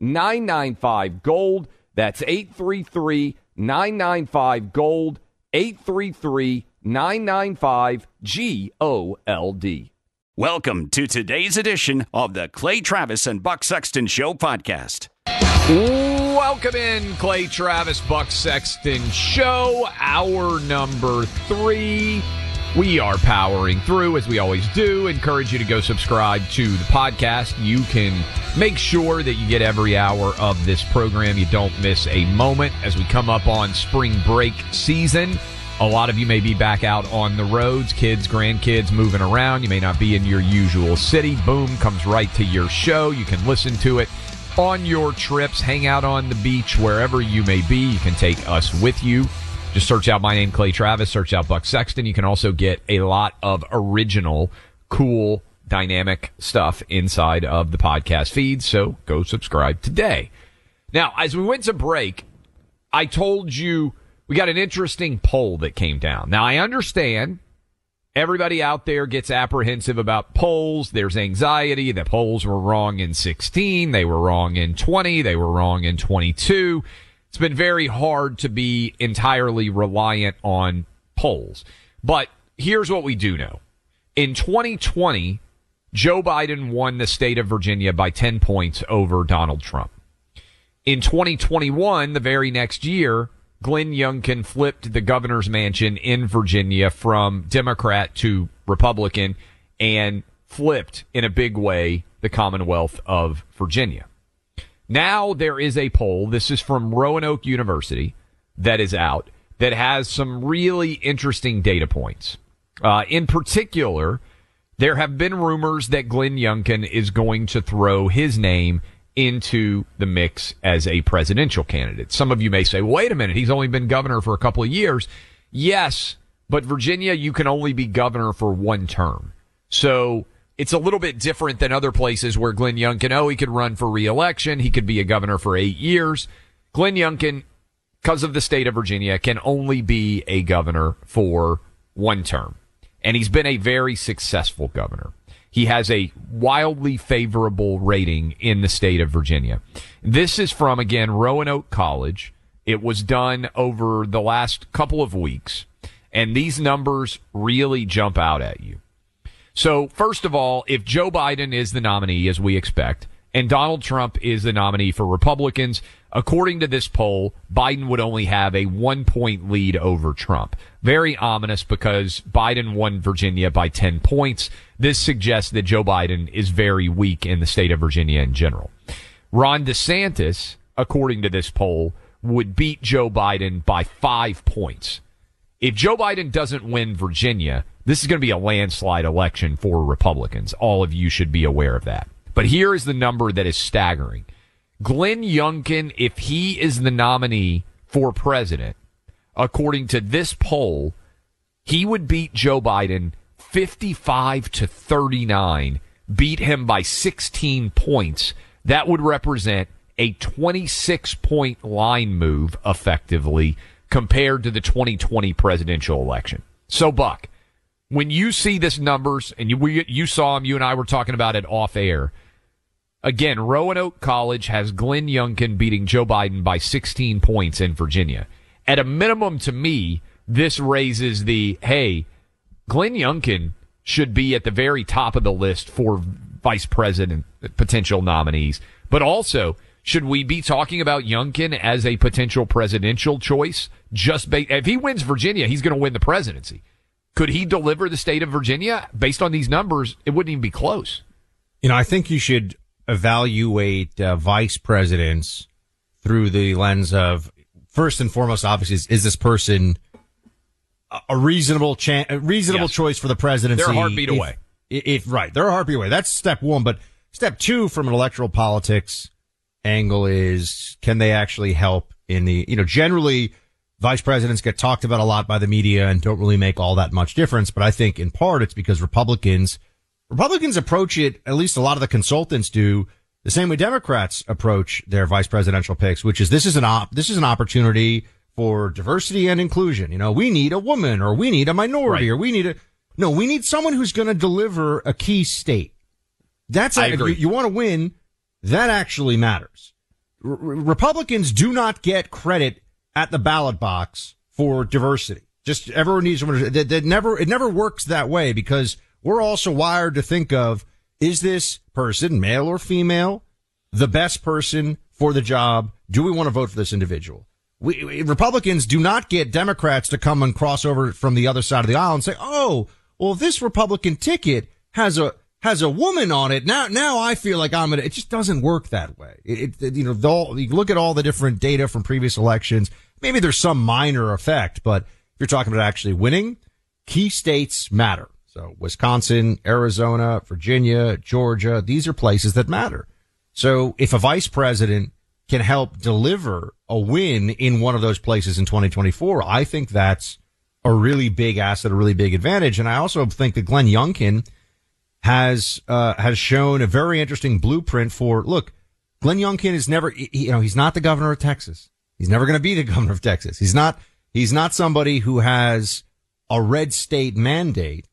995 Gold. That's 833 995 Gold. 833 995 G O L D. Welcome to today's edition of the Clay Travis and Buck Sexton Show podcast. Welcome in, Clay Travis, Buck Sexton Show, hour number three. We are powering through as we always do. Encourage you to go subscribe to the podcast. You can make sure that you get every hour of this program. You don't miss a moment as we come up on spring break season. A lot of you may be back out on the roads, kids, grandkids moving around. You may not be in your usual city. Boom comes right to your show. You can listen to it on your trips, hang out on the beach, wherever you may be. You can take us with you. Just search out my name, Clay Travis, search out Buck Sexton. You can also get a lot of original, cool, dynamic stuff inside of the podcast feed. So go subscribe today. Now, as we went to break, I told you we got an interesting poll that came down. Now, I understand everybody out there gets apprehensive about polls. There's anxiety. The polls were wrong in 16. They were wrong in 20. They were wrong in 22 it's been very hard to be entirely reliant on polls. But here's what we do know. In 2020, Joe Biden won the state of Virginia by 10 points over Donald Trump. In 2021, the very next year, Glenn Youngkin flipped the governor's mansion in Virginia from Democrat to Republican and flipped in a big way the Commonwealth of Virginia. Now there is a poll. This is from Roanoke University that is out that has some really interesting data points. Uh, in particular, there have been rumors that Glenn Youngkin is going to throw his name into the mix as a presidential candidate. Some of you may say, wait a minute, he's only been governor for a couple of years. Yes, but Virginia, you can only be governor for one term. So it's a little bit different than other places where Glenn Youngkin, oh, he could run for reelection. He could be a governor for eight years. Glenn Youngkin, because of the state of Virginia, can only be a governor for one term. And he's been a very successful governor. He has a wildly favorable rating in the state of Virginia. This is from, again, Roanoke College. It was done over the last couple of weeks. And these numbers really jump out at you. So, first of all, if Joe Biden is the nominee, as we expect, and Donald Trump is the nominee for Republicans, according to this poll, Biden would only have a one point lead over Trump. Very ominous because Biden won Virginia by 10 points. This suggests that Joe Biden is very weak in the state of Virginia in general. Ron DeSantis, according to this poll, would beat Joe Biden by five points. If Joe Biden doesn't win Virginia, this is going to be a landslide election for Republicans. All of you should be aware of that. But here is the number that is staggering. Glenn Youngkin, if he is the nominee for president, according to this poll, he would beat Joe Biden 55 to 39, beat him by 16 points. That would represent a 26 point line move effectively compared to the 2020 presidential election. So, Buck, when you see this numbers and you, we, you saw them, you and I were talking about it off air. Again, Roanoke College has Glenn Youngkin beating Joe Biden by 16 points in Virginia. At a minimum, to me, this raises the hey, Glenn Youngkin should be at the very top of the list for vice president potential nominees. But also, should we be talking about Youngkin as a potential presidential choice? Just ba- if he wins Virginia, he's going to win the presidency. Could he deliver the state of Virginia based on these numbers? It wouldn't even be close. You know, I think you should evaluate uh, vice presidents through the lens of first and foremost, obviously, is, is this person a reasonable chance, a reasonable yes. choice for the presidency? They're a heartbeat if, away. If, if right, they're a heartbeat away. That's step one. But step two, from an electoral politics angle, is can they actually help in the you know generally vice presidents get talked about a lot by the media and don't really make all that much difference. But I think in part it's because Republicans, Republicans approach it, at least a lot of the consultants do, the same way Democrats approach their vice presidential picks, which is this is an op, this is an opportunity for diversity and inclusion. You know, we need a woman or we need a minority right. or we need a, no, we need someone who's going to deliver a key state. That's, I agree. you, you want to win. That actually matters. R- Republicans do not get credit at the ballot box for diversity. Just everyone needs that, that never, it never works that way because we're also wired to think of, is this person, male or female, the best person for the job? Do we want to vote for this individual? We, we, Republicans do not get Democrats to come and cross over from the other side of the aisle and say, "Oh, well, this Republican ticket has a has a woman on it. Now, now I feel like I'm gonna." It just doesn't work that way. It, it you know, you look at all the different data from previous elections. Maybe there's some minor effect, but if you're talking about actually winning, key states matter. So Wisconsin, Arizona, Virginia, Georgia, these are places that matter. So if a vice president can help deliver a win in one of those places in 2024, I think that's a really big asset, a really big advantage. And I also think that Glenn Youngkin has, uh, has shown a very interesting blueprint for, look, Glenn Youngkin is never, you know, he's not the governor of Texas. He's never going to be the governor of Texas. He's not, he's not somebody who has a red state mandate.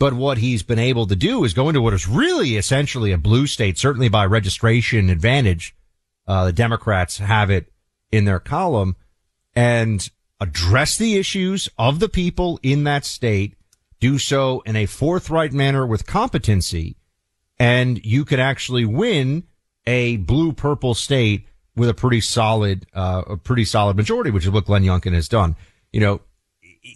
But what he's been able to do is go into what is really essentially a blue state, certainly by registration advantage uh, the Democrats have it in their column and address the issues of the people in that state, do so in a forthright manner with competency, and you could actually win a blue purple state with a pretty solid, uh, a pretty solid majority, which is what Glenn Youngkin has done. You know,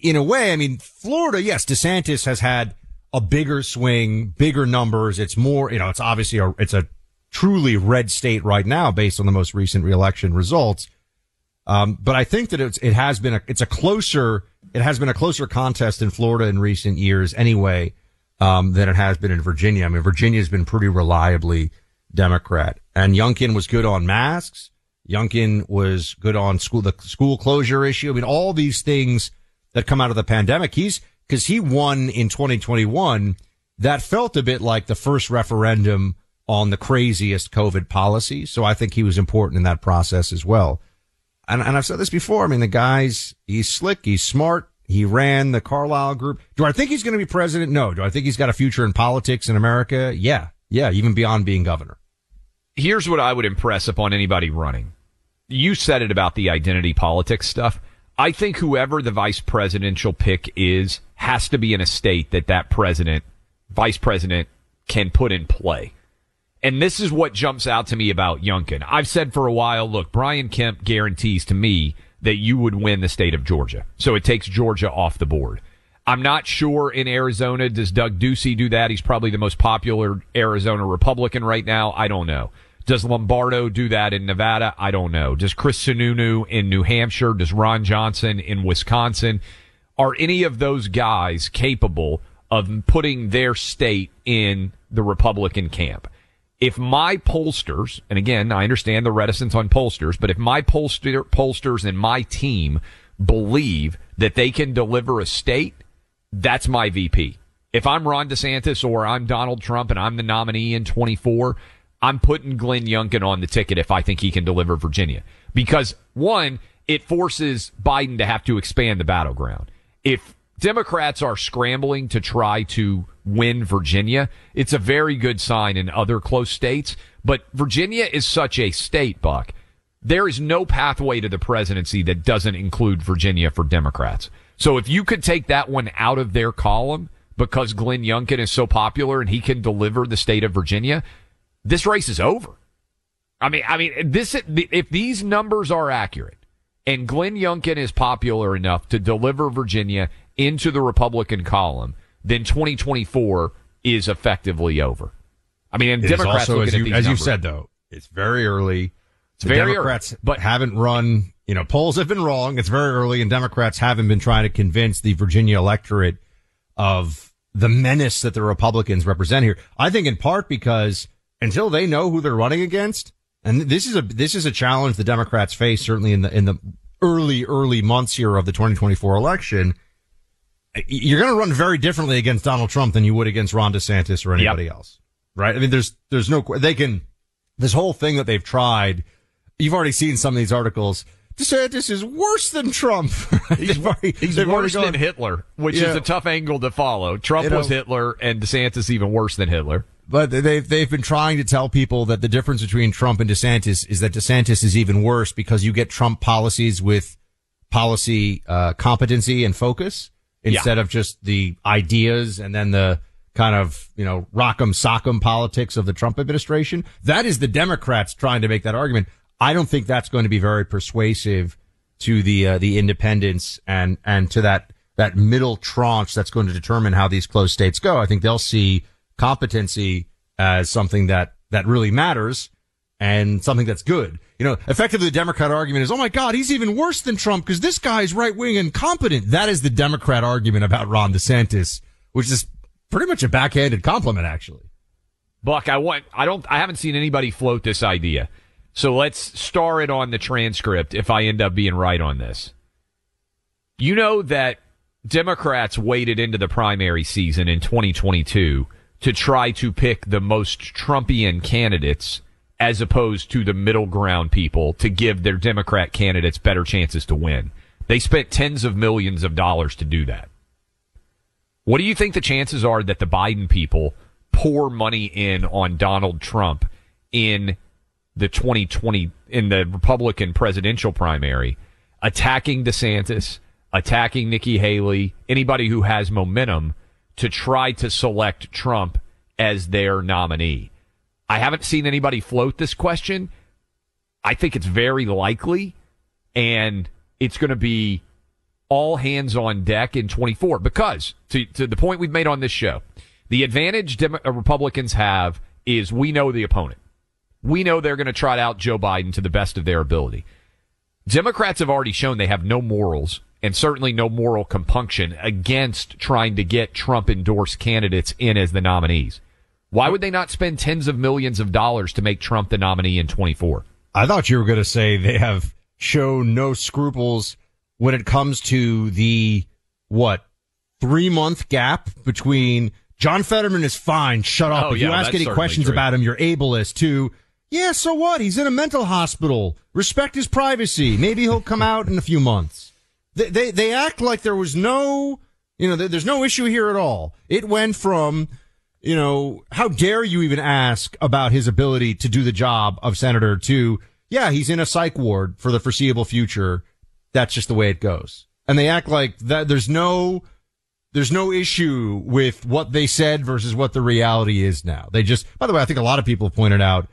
in a way, I mean, Florida, yes, DeSantis has had a bigger swing, bigger numbers. It's more, you know, it's obviously a, it's a truly red state right now based on the most recent reelection results. Um, but I think that it's, it has been a, it's a closer, it has been a closer contest in Florida in recent years anyway, um, than it has been in Virginia. I mean, Virginia's been pretty reliably Democrat and Youngkin was good on masks. Youngkin was good on school, the school closure issue. I mean, all these things that come out of the pandemic. He's, cause he won in 2021. That felt a bit like the first referendum on the craziest COVID policy. So I think he was important in that process as well. And, and I've said this before. I mean, the guy's, he's slick. He's smart. He ran the Carlyle group. Do I think he's going to be president? No. Do I think he's got a future in politics in America? Yeah. Yeah. Even beyond being governor. Here's what I would impress upon anybody running. You said it about the identity politics stuff. I think whoever the vice presidential pick is has to be in a state that that president, vice president can put in play. And this is what jumps out to me about Youngkin. I've said for a while, look, Brian Kemp guarantees to me that you would win the state of Georgia. So it takes Georgia off the board. I'm not sure in Arizona. Does Doug Ducey do that? He's probably the most popular Arizona Republican right now. I don't know. Does Lombardo do that in Nevada? I don't know. Does Chris Sununu in New Hampshire? Does Ron Johnson in Wisconsin? Are any of those guys capable of putting their state in the Republican camp? If my pollsters, and again, I understand the reticence on pollsters, but if my pollster, pollsters and my team believe that they can deliver a state, that's my VP. If I'm Ron DeSantis or I'm Donald Trump and I'm the nominee in 24, I'm putting Glenn Youngkin on the ticket if I think he can deliver Virginia. Because one, it forces Biden to have to expand the battleground. If Democrats are scrambling to try to win Virginia, it's a very good sign in other close states. But Virginia is such a state, Buck. There is no pathway to the presidency that doesn't include Virginia for Democrats. So if you could take that one out of their column because Glenn Youngkin is so popular and he can deliver the state of Virginia, this race is over. I mean, I mean, this if these numbers are accurate, and Glenn Youngkin is popular enough to deliver Virginia into the Republican column, then 2024 is effectively over. I mean, and it Democrats also, as, you, as you, said, though, it's very early. It's the very Democrats early, but haven't run. You know, polls have been wrong. It's very early, and Democrats haven't been trying to convince the Virginia electorate of the menace that the Republicans represent here. I think in part because until they know who they're running against, and this is a this is a challenge the Democrats face certainly in the in the early early months here of the 2024 election. You're going to run very differently against Donald Trump than you would against Ron DeSantis or anybody yep. else, right? I mean, there's there's no they can this whole thing that they've tried. You've already seen some of these articles. DeSantis is worse than Trump. he's, already, he's worse than Hitler, which yeah. is a tough angle to follow. Trump you know, was Hitler, and DeSantis even worse than Hitler. But they've they've been trying to tell people that the difference between Trump and DeSantis is that DeSantis is even worse because you get Trump policies with policy uh, competency and focus instead yeah. of just the ideas and then the kind of you know rock'em sock'em politics of the Trump administration. That is the Democrats trying to make that argument. I don't think that's going to be very persuasive to the uh, the independents and and to that that middle tranche that's going to determine how these closed states go. I think they'll see competency as something that, that really matters and something that's good. You know, effectively the Democrat argument is, oh my God, he's even worse than Trump because this guy is right wing and competent. That is the Democrat argument about Ron DeSantis, which is pretty much a backhanded compliment, actually. Buck, I want, I don't, I haven't seen anybody float this idea. So let's star it on the transcript if I end up being right on this. You know that Democrats waded into the primary season in 2022 to try to pick the most Trumpian candidates as opposed to the middle ground people to give their Democrat candidates better chances to win. They spent tens of millions of dollars to do that. What do you think the chances are that the Biden people pour money in on Donald Trump in the 2020 in the Republican presidential primary, attacking DeSantis, attacking Nikki Haley, anybody who has momentum to try to select Trump as their nominee. I haven't seen anybody float this question. I think it's very likely, and it's going to be all hands on deck in 24 because, to, to the point we've made on this show, the advantage Dem- uh, Republicans have is we know the opponent. We know they're going to trot out Joe Biden to the best of their ability. Democrats have already shown they have no morals and certainly no moral compunction against trying to get Trump endorsed candidates in as the nominees. Why would they not spend tens of millions of dollars to make Trump the nominee in 24? I thought you were going to say they have shown no scruples when it comes to the, what, three month gap between John Fetterman is fine, shut up. Oh, if yeah, you ask any questions true. about him, you're ableist to, yeah, so what? He's in a mental hospital. Respect his privacy. Maybe he'll come out in a few months. They, they, they act like there was no, you know, there's no issue here at all. It went from, you know, how dare you even ask about his ability to do the job of senator to, yeah, he's in a psych ward for the foreseeable future. That's just the way it goes. And they act like that there's no, there's no issue with what they said versus what the reality is now. They just, by the way, I think a lot of people have pointed out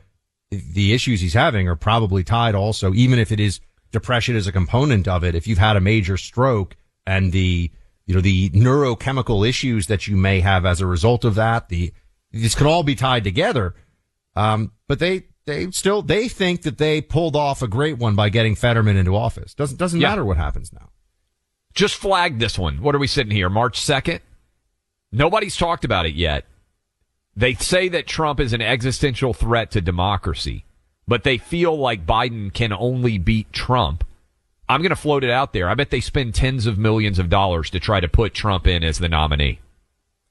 the issues he's having are probably tied also, even if it is depression is a component of it. If you've had a major stroke and the, you know, the neurochemical issues that you may have as a result of that, the, this could all be tied together. Um, but they, they still, they think that they pulled off a great one by getting Fetterman into office. Doesn't, doesn't yeah. matter what happens now. Just flag this one. What are we sitting here? March 2nd? Nobody's talked about it yet. They say that Trump is an existential threat to democracy but they feel like Biden can only beat Trump. I'm going to float it out there. I bet they spend tens of millions of dollars to try to put Trump in as the nominee.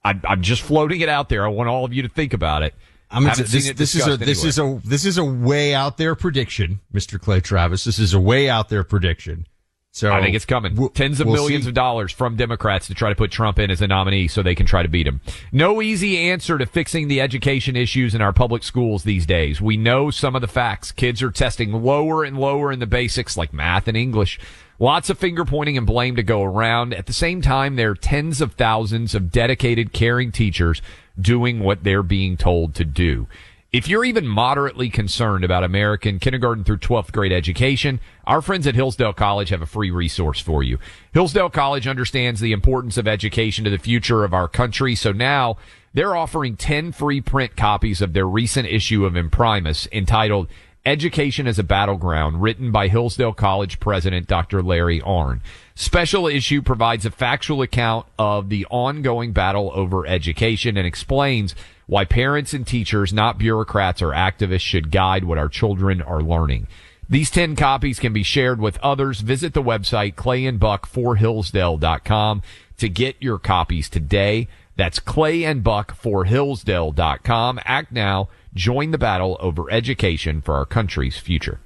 I'm, I'm just floating it out there. I want all of you to think about it. I mean, this, this is a this is a this is a way out there prediction, Mr. Clay Travis. This is a way out there prediction. So I think it's coming. We'll, Tens of we'll millions see. of dollars from Democrats to try to put Trump in as a nominee so they can try to beat him. No easy answer to fixing the education issues in our public schools these days. We know some of the facts. Kids are testing lower and lower in the basics like math and English. Lots of finger pointing and blame to go around. At the same time, there are tens of thousands of dedicated, caring teachers doing what they're being told to do. If you're even moderately concerned about American kindergarten through 12th grade education, our friends at Hillsdale College have a free resource for you. Hillsdale College understands the importance of education to the future of our country, so now they're offering 10 free print copies of their recent issue of Imprimis entitled Education as a Battleground, written by Hillsdale College President Dr. Larry Arnn. Special issue provides a factual account of the ongoing battle over education and explains why parents and teachers, not bureaucrats or activists, should guide what our children are learning. These 10 copies can be shared with others. Visit the website clayandbuck4hillsdale.com to get your copies today. That's clayandbuck4hillsdale.com. Act now Join the battle over education for our country's future.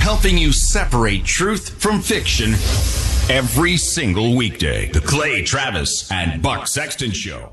Helping you separate truth from fiction every single weekday. The Clay Travis and Buck Sexton Show.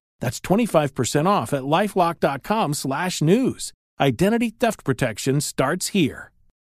That's 25% off at lifelock.com slash news. Identity theft protection starts here.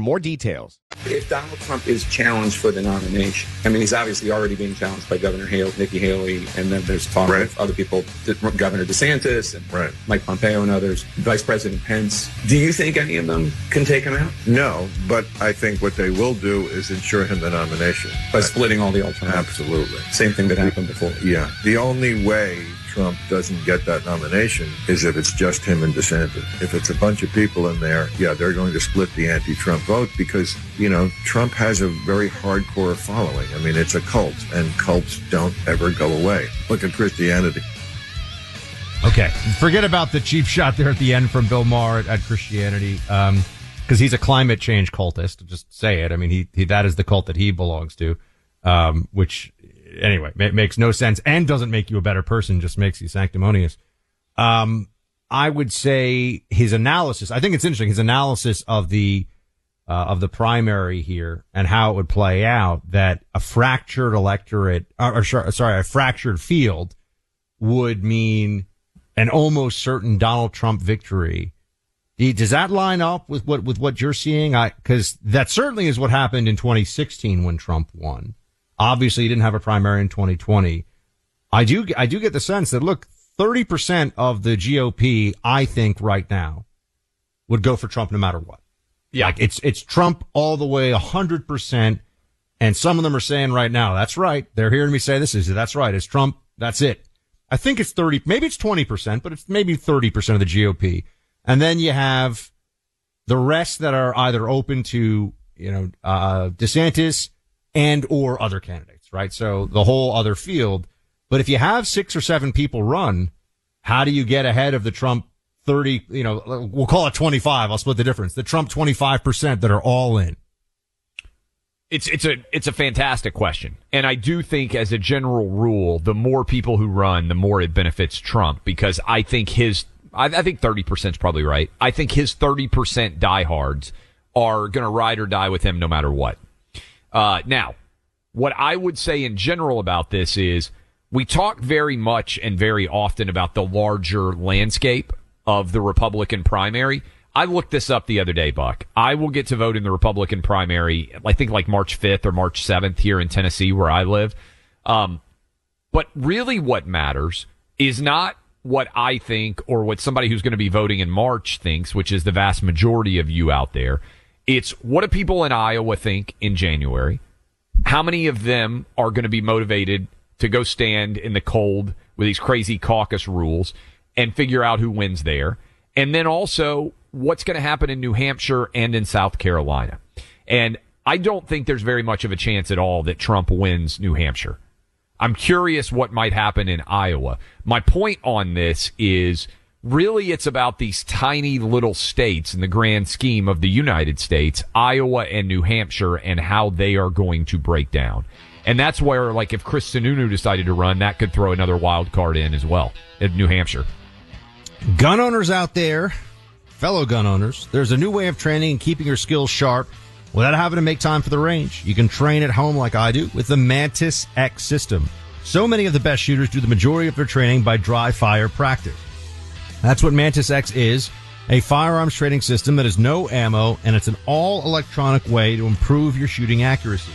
more details. If Donald Trump is challenged for the nomination, I mean, he's obviously already being challenged by Governor Hale, Nikki Haley, and then there's talk right. of other people, Governor DeSantis and right. Mike Pompeo and others, Vice President Pence. Do you think any of them can take him out? No, but I think what they will do is ensure him the nomination. By splitting all the alternatives. Absolutely. Same thing that happened before. Yeah. The only way Trump doesn't get that nomination is if it's just him and DeSantis. If it's a bunch of people in there, yeah, they're going to split the anti-Trump vote because, you know, Trump has a very hardcore following. I mean, it's a cult and cults don't ever go away. Look at Christianity. Okay. Forget about the cheap shot there at the end from Bill Maher at, at Christianity. Um, because he's a climate change cultist. Just say it. I mean, he, he that is the cult that he belongs to, um, which anyway, it makes no sense and doesn't make you a better person, just makes you sanctimonious. Um, I would say his analysis, I think it's interesting, his analysis of the, uh, of the primary here and how it would play out that a fractured electorate, or, or sorry, a fractured field would mean an almost certain Donald Trump victory. Does that line up with what, with what you're seeing? I, cause that certainly is what happened in 2016 when Trump won. Obviously, he didn't have a primary in 2020. I do, I do get the sense that look, 30% of the GOP, I think right now would go for Trump no matter what. Yeah. Like it's, it's Trump all the way 100%. And some of them are saying right now, that's right. They're hearing me say this is, that's right. It's Trump. That's it. I think it's 30, maybe it's 20%, but it's maybe 30% of the GOP. And then you have the rest that are either open to, you know, uh, DeSantis and or other candidates, right? So the whole other field. But if you have six or seven people run, how do you get ahead of the Trump 30, you know, we'll call it 25. I'll split the difference. The Trump 25% that are all in. It's it's a it's a fantastic question, and I do think, as a general rule, the more people who run, the more it benefits Trump because I think his I, I think thirty percent is probably right. I think his thirty percent diehards are going to ride or die with him no matter what. Uh, now, what I would say in general about this is we talk very much and very often about the larger landscape of the Republican primary. I looked this up the other day, Buck. I will get to vote in the Republican primary, I think like March 5th or March 7th here in Tennessee where I live. Um, but really what matters is not what I think or what somebody who's going to be voting in March thinks, which is the vast majority of you out there. It's what do people in Iowa think in January? How many of them are going to be motivated to go stand in the cold with these crazy caucus rules and figure out who wins there? And then also, what's going to happen in New Hampshire and in South Carolina. And I don't think there's very much of a chance at all that Trump wins New Hampshire. I'm curious what might happen in Iowa. My point on this is really it's about these tiny little states in the grand scheme of the United States, Iowa and New Hampshire, and how they are going to break down. And that's where, like, if Chris Sununu decided to run, that could throw another wild card in as well in New Hampshire. Gun owners out there, fellow gun owners, there's a new way of training and keeping your skills sharp without having to make time for the range. You can train at home like I do with the Mantis X system. So many of the best shooters do the majority of their training by dry fire practice. That's what Mantis X is. A firearms training system that has no ammo and it's an all electronic way to improve your shooting accuracy.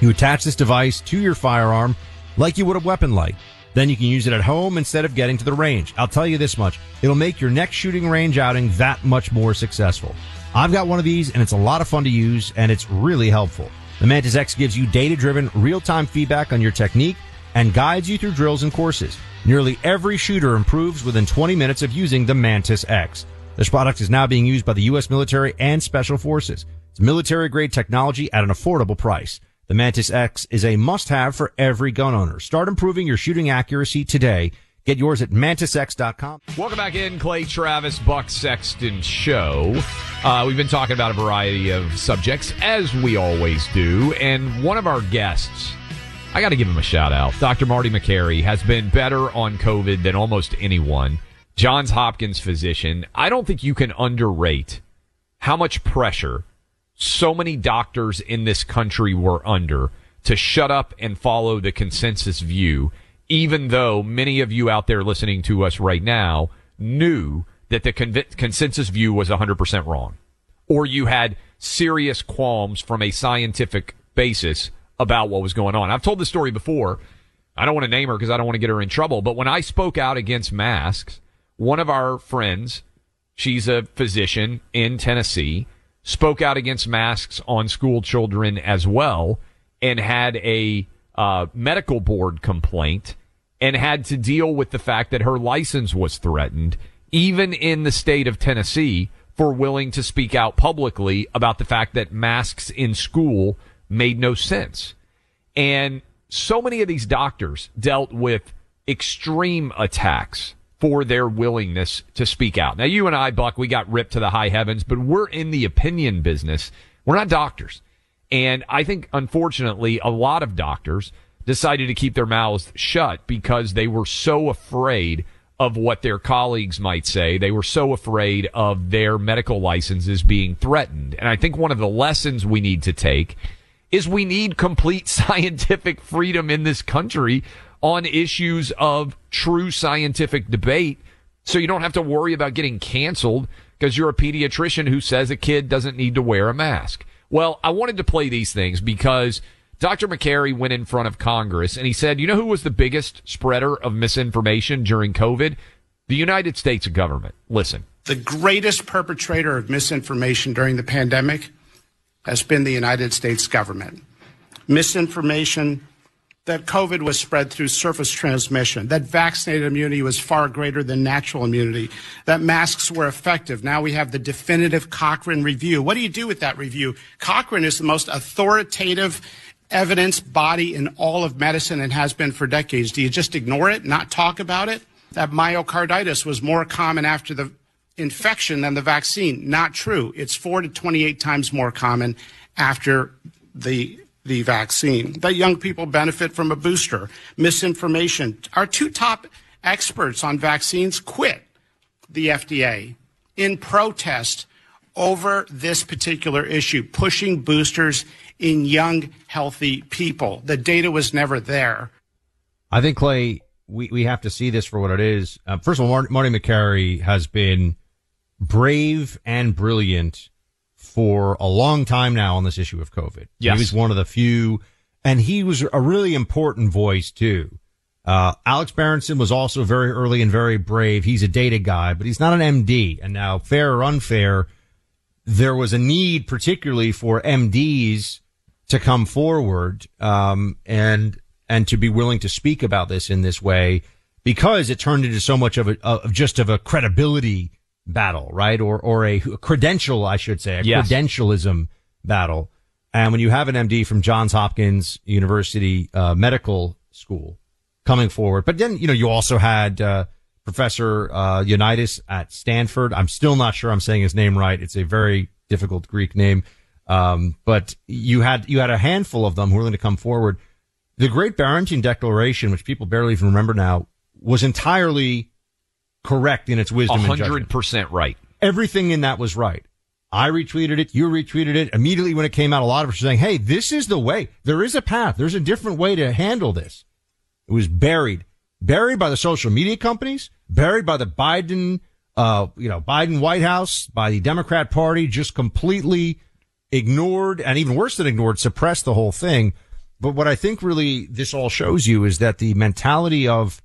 You attach this device to your firearm like you would a weapon light. Then you can use it at home instead of getting to the range. I'll tell you this much. It'll make your next shooting range outing that much more successful. I've got one of these and it's a lot of fun to use and it's really helpful. The Mantis X gives you data driven real time feedback on your technique and guides you through drills and courses. Nearly every shooter improves within 20 minutes of using the Mantis X. This product is now being used by the U.S. military and special forces. It's military grade technology at an affordable price. The Mantis X is a must have for every gun owner. Start improving your shooting accuracy today. Get yours at mantisx.com. Welcome back in, Clay Travis, Buck Sexton Show. Uh, we've been talking about a variety of subjects, as we always do. And one of our guests, I got to give him a shout out. Dr. Marty Makary has been better on COVID than almost anyone. Johns Hopkins physician. I don't think you can underrate how much pressure so many doctors in this country were under to shut up and follow the consensus view, even though many of you out there listening to us right now knew that the conv- consensus view was 100% wrong. Or you had serious qualms from a scientific basis about what was going on. I've told this story before. I don't want to name her because I don't want to get her in trouble. But when I spoke out against masks, one of our friends, she's a physician in Tennessee, spoke out against masks on school children as well and had a uh, medical board complaint and had to deal with the fact that her license was threatened, even in the state of Tennessee, for willing to speak out publicly about the fact that masks in school made no sense. And so many of these doctors dealt with extreme attacks for their willingness to speak out. Now, you and I, Buck, we got ripped to the high heavens, but we're in the opinion business. We're not doctors. And I think, unfortunately, a lot of doctors decided to keep their mouths shut because they were so afraid of what their colleagues might say. They were so afraid of their medical licenses being threatened. And I think one of the lessons we need to take is we need complete scientific freedom in this country on issues of true scientific debate. So you don't have to worry about getting canceled because you're a pediatrician who says a kid doesn't need to wear a mask. Well, I wanted to play these things because Dr. Makary went in front of Congress and he said, you know who was the biggest spreader of misinformation during COVID? The United States government. Listen. The greatest perpetrator of misinformation during the pandemic has been the United States government. misinformation, that COVID was spread through surface transmission, that vaccinated immunity was far greater than natural immunity, that masks were effective. Now we have the definitive Cochrane review. What do you do with that review? Cochrane is the most authoritative evidence body in all of medicine and has been for decades. Do you just ignore it, not talk about it? That myocarditis was more common after the infection than the vaccine. Not true. It's four to 28 times more common after the the vaccine. That young people benefit from a booster. Misinformation. Our two top experts on vaccines quit the FDA in protest over this particular issue, pushing boosters in young, healthy people. The data was never there. I think, Clay, we, we have to see this for what it is. Uh, first of all, Marty, Marty Makary has been brave and brilliant for a long time now on this issue of COVID. Yes. He was one of the few, and he was a really important voice too. Uh, Alex Berenson was also very early and very brave. He's a data guy, but he's not an MD. And now, fair or unfair, there was a need particularly for MDs to come forward, um, and, and to be willing to speak about this in this way because it turned into so much of a, of just of a credibility battle, right? Or, or a credential, I should say, a yes. credentialism battle. And when you have an MD from Johns Hopkins University, uh, medical school coming forward, but then, you know, you also had, uh, Professor, uh, Ioannidis at Stanford. I'm still not sure I'm saying his name right. It's a very difficult Greek name. Um, but you had, you had a handful of them who were going to come forward. The Great Barrington Declaration, which people barely even remember now, was entirely correct in its wisdom. hundred percent right. Everything in that was right. I retweeted it. You retweeted it immediately when it came out. A lot of us were saying, Hey, this is the way. There is a path. There's a different way to handle this. It was buried, buried by the social media companies, buried by the Biden, uh, you know, Biden White House, by the Democrat party, just completely ignored and even worse than ignored, suppressed the whole thing. But what I think really this all shows you is that the mentality of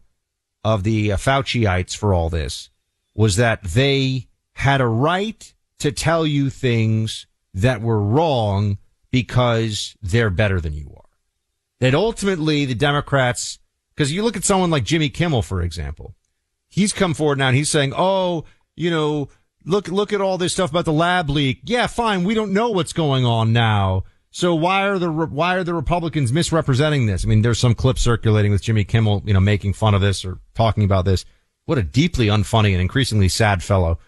of the uh, Fauciites for all this was that they had a right to tell you things that were wrong because they're better than you are. That ultimately the Democrats, because you look at someone like Jimmy Kimmel, for example, he's come forward now and he's saying, oh, you know, look, look at all this stuff about the lab leak. Yeah, fine. We don't know what's going on now. So why are the why are the Republicans misrepresenting this? I mean, there's some clip circulating with Jimmy Kimmel, you know, making fun of this or talking about this. What a deeply unfunny and increasingly sad fellow.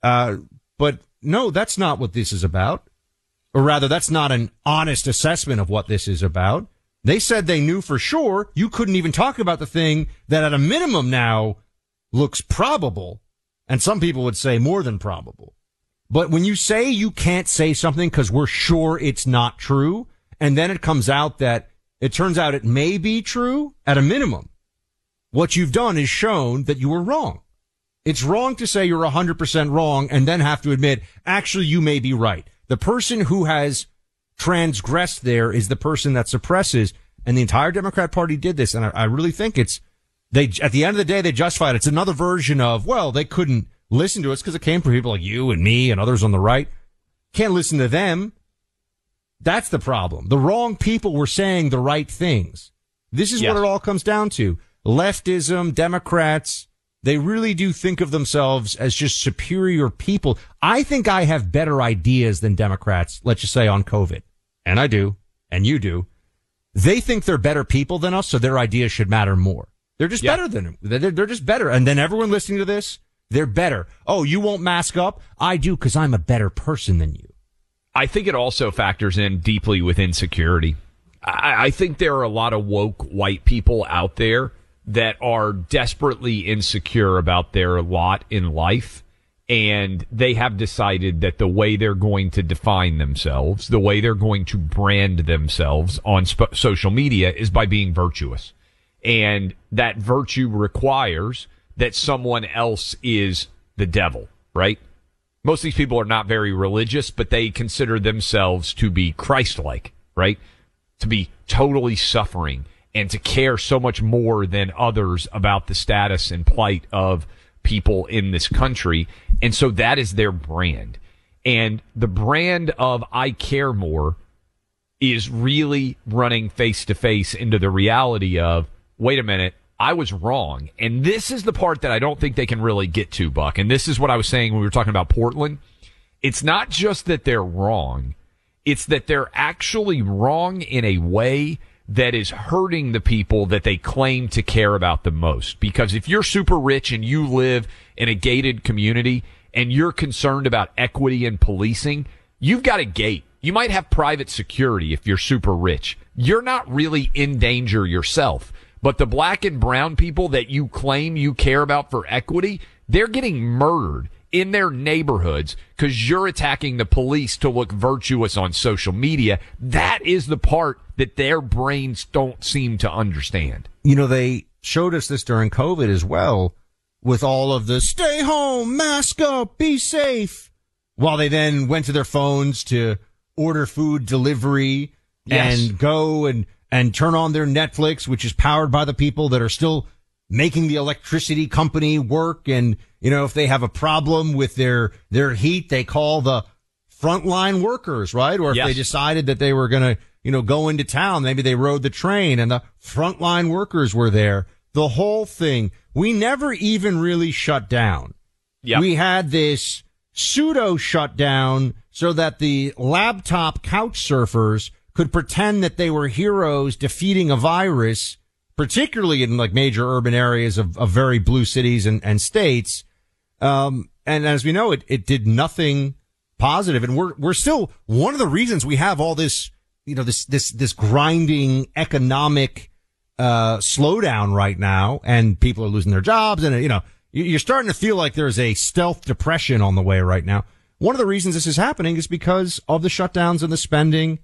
Uh, but no, that's not what this is about. Or rather, that's not an honest assessment of what this is about. They said they knew for sure you couldn't even talk about the thing that at a minimum now looks probable. And some people would say more than probable. But when you say you can't say something because we're sure it's not true, and then it comes out that it turns out it may be true at a minimum, what you've done is shown that you were wrong. It's wrong to say you're 100% wrong and then have to admit, actually, you may be right. The person who has transgressed there is the person that suppresses. And the entire Democrat party did this. And I, I really think it's, they, at the end of the day, they justified it. It's another version of, well, they couldn't listen to us because it came from people like you and me and others on the right. Can't listen to them. That's the problem. The wrong people were saying the right things. This is what it all comes down to. Leftism, Democrats, they really do think of themselves as just superior people. I think I have better ideas than Democrats, let's just say on COVID. And I do. And you do. They think they're better people than us, so their ideas should matter more. They're just yeah. better than they're, they're just better. And then everyone listening to this, they're better. Oh, you won't mask up? I do because I'm a better person than you. I think it also factors in deeply with insecurity. I, I think there are a lot of woke white people out there that are desperately insecure about their lot in life. And they have decided that the way they're going to define themselves, the way they're going to brand themselves on sp- social media is by being virtuous. And that virtue requires that someone else is the devil, right? Most of these people are not very religious, but they consider themselves to be Christ-like, right? To be totally suffering and to care so much more than others about the status and plight of people in this country. And so that is their brand. And the brand of I care more is really running face to face into the reality of, wait a minute, I was wrong. And this is the part that I don't think they can really get to, Buck. And this is what I was saying when we were talking about Portland. It's not just that they're wrong. It's that they're actually wrong in a way that is hurting the people that they claim to care about the most. Because if you're super rich and you live in a gated community and you're concerned about equity and policing, you've got a gate. You might have private security if you're super rich. You're not really in danger yourself. But the black and brown people that you claim you care about for equity, they're getting murdered in their neighborhoods because you're attacking the police to look virtuous on social media. That is the part that their brains don't seem to understand. You know, they showed us this during COVID as well with all of the stay home, mask up, be safe. While they then went to their phones to order food delivery yes. and go and, and turn on their Netflix, which is powered by the people that are still making the electricity company work. And, you know, if they have a problem with their, their heat, they call the frontline workers, right? Or if yes. they decided that they were going to, you know, go into town, maybe they rode the train and the frontline workers were there. The whole thing. We never even really shut down. Yep. We had this pseudo shutdown so that the laptop couch surfers could pretend that they were heroes defeating a virus particularly in like major urban areas of, of very blue cities and, and states. Um, and as we know, it, it did nothing positive. And we're, we're still one of the reasons we have all this, you know, this, this, this grinding economic, uh, slowdown right now and people are losing their jobs and, you know, you're starting to feel like there's a stealth depression on the way right now. One of the reasons this is happening is because of the shutdowns and the spending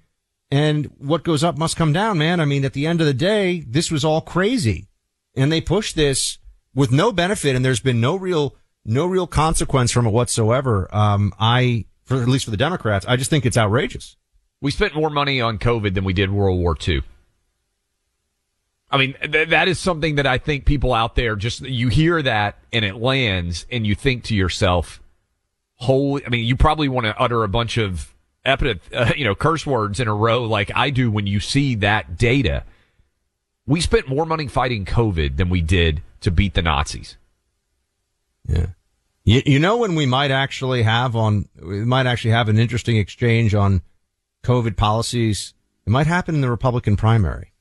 and what goes up must come down, man. I mean, at the end of the day, this was all crazy and they pushed this with no benefit and there's been no real, no real consequence from it whatsoever. Um, I, for at least for the Democrats, I just think it's outrageous. We spent more money on COVID than we did World War II. I mean, th- that is something that I think people out there just, you hear that and it lands and you think to yourself, holy, I mean, you probably want to utter a bunch of epithet, uh, you know, curse words in a row like I do when you see that data. We spent more money fighting COVID than we did to beat the Nazis. Yeah. You, you know when we might actually have on, we might actually have an interesting exchange on COVID policies. It might happen in the Republican primary.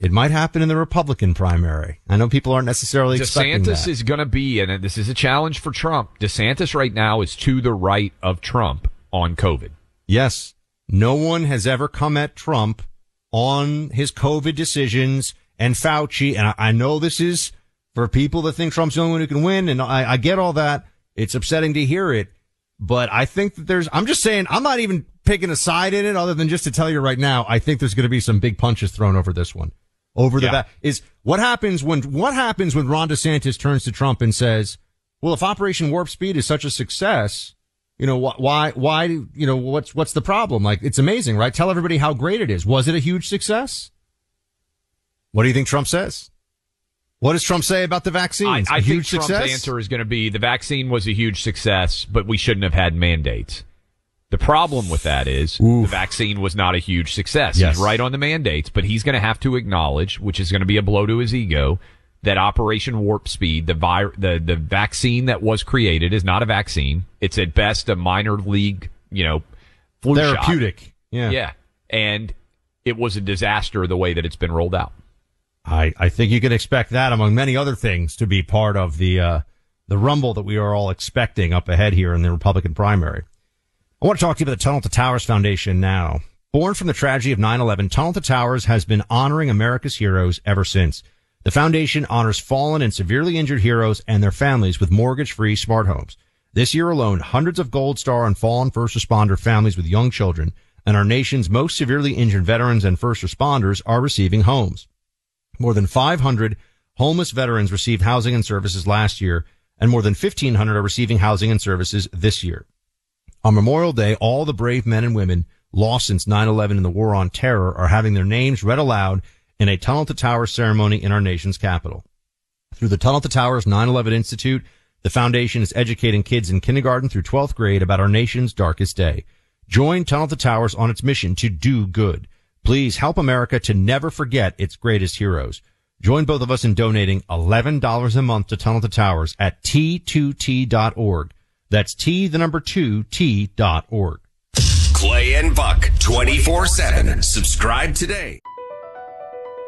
It might happen in the Republican primary. I know people aren't necessarily DeSantis is going to be, and this is a challenge for Trump. DeSantis right now is to the right of Trump on COVID. Yes. No one has ever come at Trump on his COVID decisions and Fauci. And I, I know this is for people that think Trump's the only one who can win. And I, I get all that. It's upsetting to hear it, but I think that there's, I'm just saying, I'm not even picking a side in it other than just to tell you right now, I think there's going to be some big punches thrown over this one. Over the yeah. back is what happens when, what happens when Ron DeSantis turns to Trump and says, well, if Operation Warp Speed is such a success, you know, why, why, you know, what's, what's the problem? Like, it's amazing, right? Tell everybody how great it is. Was it a huge success? What do you think Trump says? What does Trump say about the vaccine? I, I think Trump's success? answer is going to be the vaccine was a huge success, but we shouldn't have had mandates. The problem with that is Oof. the vaccine was not a huge success. Yes. He's right on the mandates, but he's going to have to acknowledge, which is going to be a blow to his ego, that Operation Warp Speed, the vi- the the vaccine that was created, is not a vaccine. It's at best a minor league, you know, flu therapeutic. Shot. Yeah, yeah, and it was a disaster the way that it's been rolled out. I I think you can expect that among many other things to be part of the uh, the rumble that we are all expecting up ahead here in the Republican primary. I want to talk to you about the Tunnel to Towers Foundation now. Born from the tragedy of 9-11, Tunnel to Towers has been honoring America's heroes ever since. The foundation honors fallen and severely injured heroes and their families with mortgage-free smart homes. This year alone, hundreds of Gold Star and fallen first responder families with young children and our nation's most severely injured veterans and first responders are receiving homes. More than 500 homeless veterans received housing and services last year, and more than 1,500 are receiving housing and services this year. On Memorial Day, all the brave men and women lost since 9-11 in the war on terror are having their names read aloud in a Tunnel to Towers ceremony in our nation's capital. Through the Tunnel to Towers 9-11 Institute, the foundation is educating kids in kindergarten through 12th grade about our nation's darkest day. Join Tunnel to Towers on its mission to do good. Please help America to never forget its greatest heroes. Join both of us in donating $11 a month to Tunnel to Towers at t2t.org. That's T, the number two, T dot org. Clay and Buck 24 7. Subscribe today.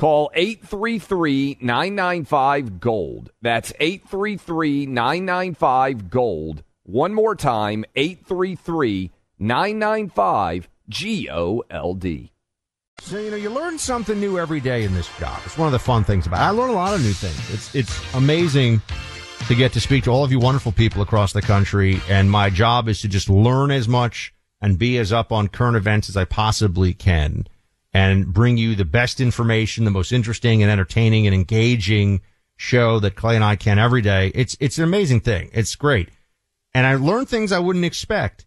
Call 833 995 Gold. That's 833 995 Gold. One more time 833 995 G O L D. So you know, you learn something new every day in this job. It's one of the fun things about. It. I learn a lot of new things. It's it's amazing to get to speak to all of you wonderful people across the country, and my job is to just learn as much and be as up on current events as I possibly can and bring you the best information, the most interesting and entertaining and engaging show that Clay and I can every day. It's, it's an amazing thing. It's great. And I learned things I wouldn't expect.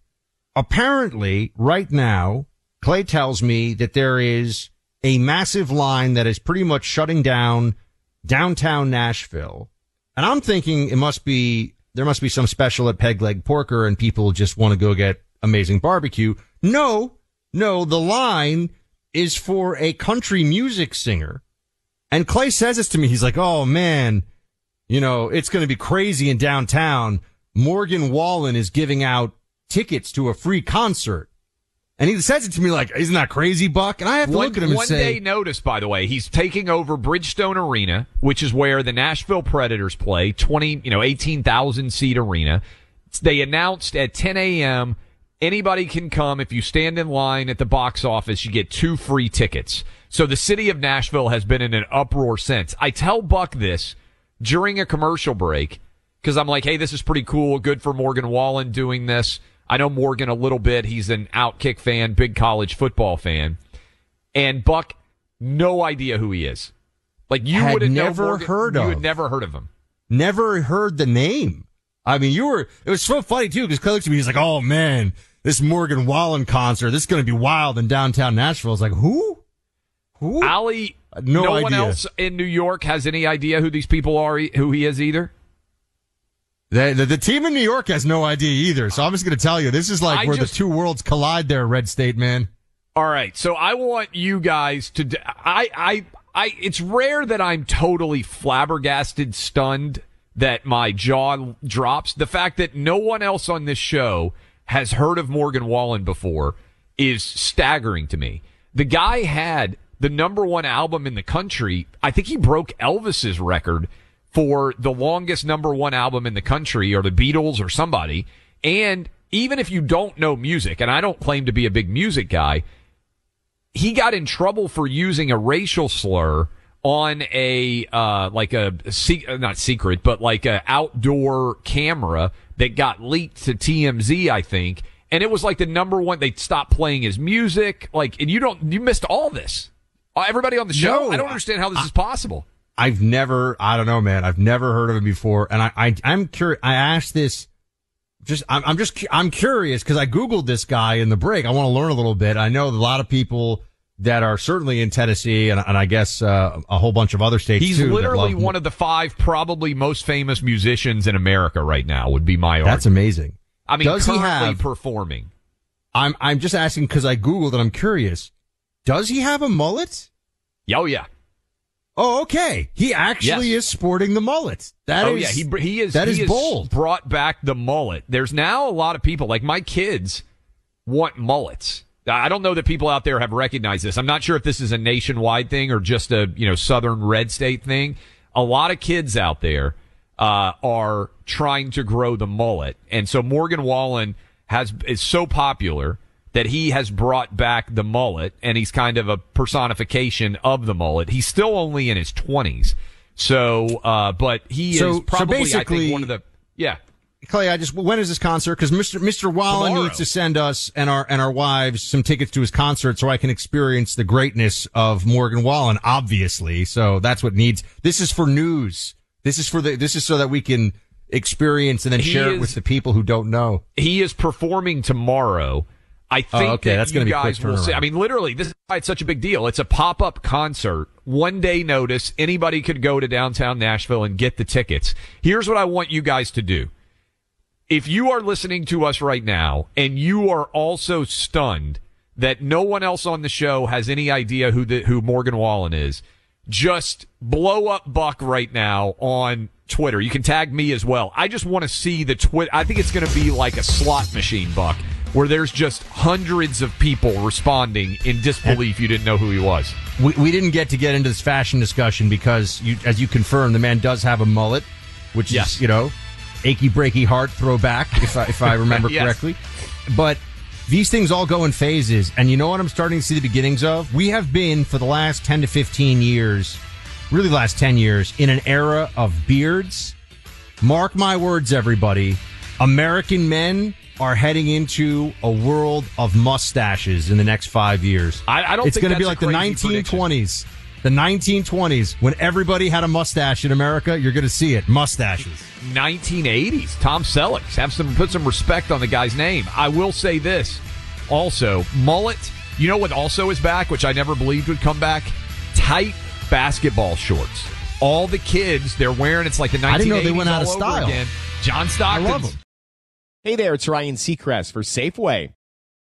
Apparently, right now, Clay tells me that there is a massive line that is pretty much shutting down downtown Nashville. And I'm thinking it must be, there must be some special at Peg Leg Porker and people just want to go get amazing barbecue. No, no, the line is for a country music singer. And Clay says this to me. He's like, Oh man, you know, it's going to be crazy in downtown. Morgan Wallen is giving out tickets to a free concert. And he says it to me like, isn't that crazy, Buck? And I have to one, look at him and one say, day notice, by the way, he's taking over Bridgestone Arena, which is where the Nashville Predators play, 20, you know, 18,000 seat arena. They announced at 10 a.m anybody can come. If you stand in line at the box office, you get two free tickets. So the city of Nashville has been in an uproar since. I tell Buck this during a commercial break because I'm like, hey, this is pretty cool. Good for Morgan Wallen doing this. I know Morgan a little bit. He's an Outkick fan, big college football fan. And Buck, no idea who he is. Like you would have never heard of. you had never heard of him. never heard the name. I mean, you were, it was so funny too, because looked at me, he's like, oh man, this Morgan Wallen concert, this is going to be wild in downtown Nashville. It's like, who? Who? Ali, uh, No no, one else in New York has any idea who these people are, who he is either. The, the, the team in New York has no idea either. So I'm just going to tell you, this is like I where just- the two worlds collide there, Red State, man. All right, so I want you guys to. I, I, I, It's rare that I'm totally flabbergasted, stunned that my jaw drops. The fact that no one else on this show has heard of Morgan Wallen before is staggering to me. The guy had the number one album in the country. I think he broke Elvis's record for the longest number one album in the country, or the Beatles, or somebody. And even if you don't know music, and I don't claim to be a big music guy, he got in trouble for using a racial slur on a uh, like a uh, not secret, but like a outdoor camera that got leaked to TMZ, I think, and it was like the number one. They stopped playing his music, like, and you don't you missed all this. Uh, everybody on the show, no, I don't understand how this I, is possible. I've never, I don't know, man. I've never heard of him before, and I, I I'm curious. I asked this. Just, I'm, I'm just, I'm curious because I googled this guy in the break. I want to learn a little bit. I know a lot of people that are certainly in Tennessee and, and I guess uh, a whole bunch of other states. He's literally one of the five probably most famous musicians in America right now. Would be my argument. That's amazing. I mean, does he have performing? I'm I'm just asking because I googled and I'm curious. Does he have a mullet? Oh yeah. Oh, okay. He actually yes. is sporting the mullet. That oh, is, yeah. He, he is, that he is bold. brought back the mullet. There's now a lot of people, like my kids, want mullets. I don't know that people out there have recognized this. I'm not sure if this is a nationwide thing or just a, you know, southern red state thing. A lot of kids out there, uh, are trying to grow the mullet. And so Morgan Wallen has, is so popular that he has brought back the mullet and he's kind of a personification of the mullet. He's still only in his twenties. So, uh, but he so, is probably, so I think, one of the, yeah. Clay, I just when is this concert? Because Mr. Mr. Wallen Tomorrow. needs to send us and our and our wives some tickets to his concert so I can experience the greatness of Morgan Wallen. Obviously, so that's what needs. This is for news. This is for the. This is so that we can experience and then he share is, it with the people who don't know. He is performing tomorrow. I oh, think oh, okay, that that's going to be guys will see. I mean, literally, this is why it's such a big deal. It's a pop up concert, one day notice. Anybody could go to downtown Nashville and get the tickets. Here's what I want you guys to do if you are listening to us right now and you are also stunned that no one else on the show has any idea who the, who Morgan Wallen is, just blow up Buck right now on Twitter. You can tag me as well. I just want to see the twit. I think it's going to be like a slot machine, Buck, where there's just hundreds of people responding in disbelief you didn't know who he was. We, we didn't get to get into this fashion discussion because, you, as you confirmed, the man does have a mullet, which yes. is, you know, achy breaky heart throwback, if I, if I remember yes. correctly. But these things all go in phases. And you know what I'm starting to see the beginnings of? We have been for the last 10 to 15 years, really last 10 years, in an era of beards. Mark my words, everybody. American men are heading into a world of mustaches in the next five years. I, I don't. It's going to be like the 1920s. Prediction. The 1920s, when everybody had a mustache in America, you're going to see it. Mustaches. 1980s. Tom Selleck. Have some put some respect on the guy's name. I will say this. Also, mullet. You know what also is back, which I never believed would come back? Tight basketball shorts. All the kids they're wearing. It's like the 1980s. I didn't know they went out of style. Again. John Stockton. I love them. Hey there, it's Ryan Seacrest for Safeway.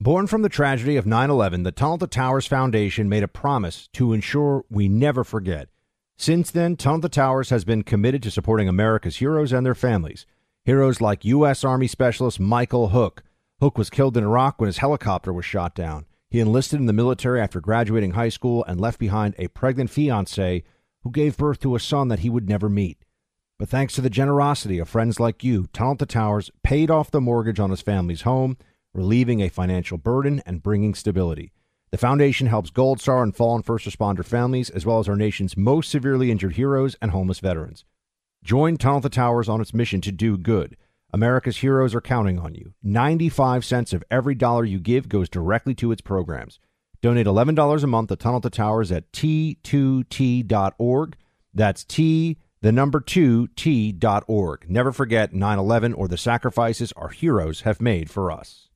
Born from the tragedy of 9 11, the Tunnel to Towers Foundation made a promise to ensure we never forget. Since then, Tunnel to Towers has been committed to supporting America's heroes and their families. Heroes like U.S. Army Specialist Michael Hook. Hook was killed in Iraq when his helicopter was shot down. He enlisted in the military after graduating high school and left behind a pregnant fiancee who gave birth to a son that he would never meet. But thanks to the generosity of friends like you, Tunnel to Towers paid off the mortgage on his family's home relieving a financial burden and bringing stability. The foundation helps Gold Star and fallen first responder families, as well as our nation's most severely injured heroes and homeless veterans. Join Tunnel to Towers on its mission to do good. America's heroes are counting on you. 95 cents of every dollar you give goes directly to its programs. Donate $11 a month to Tunnel to Towers at t2t.org. That's T, the number 2, t.org. Never forget 9 11 or the sacrifices our heroes have made for us.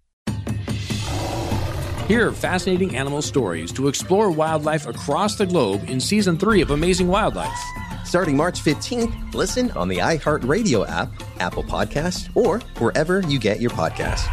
Hear fascinating animal stories to explore wildlife across the globe in season three of Amazing Wildlife. Starting March 15th, listen on the iHeartRadio app, Apple Podcast, or wherever you get your podcasts.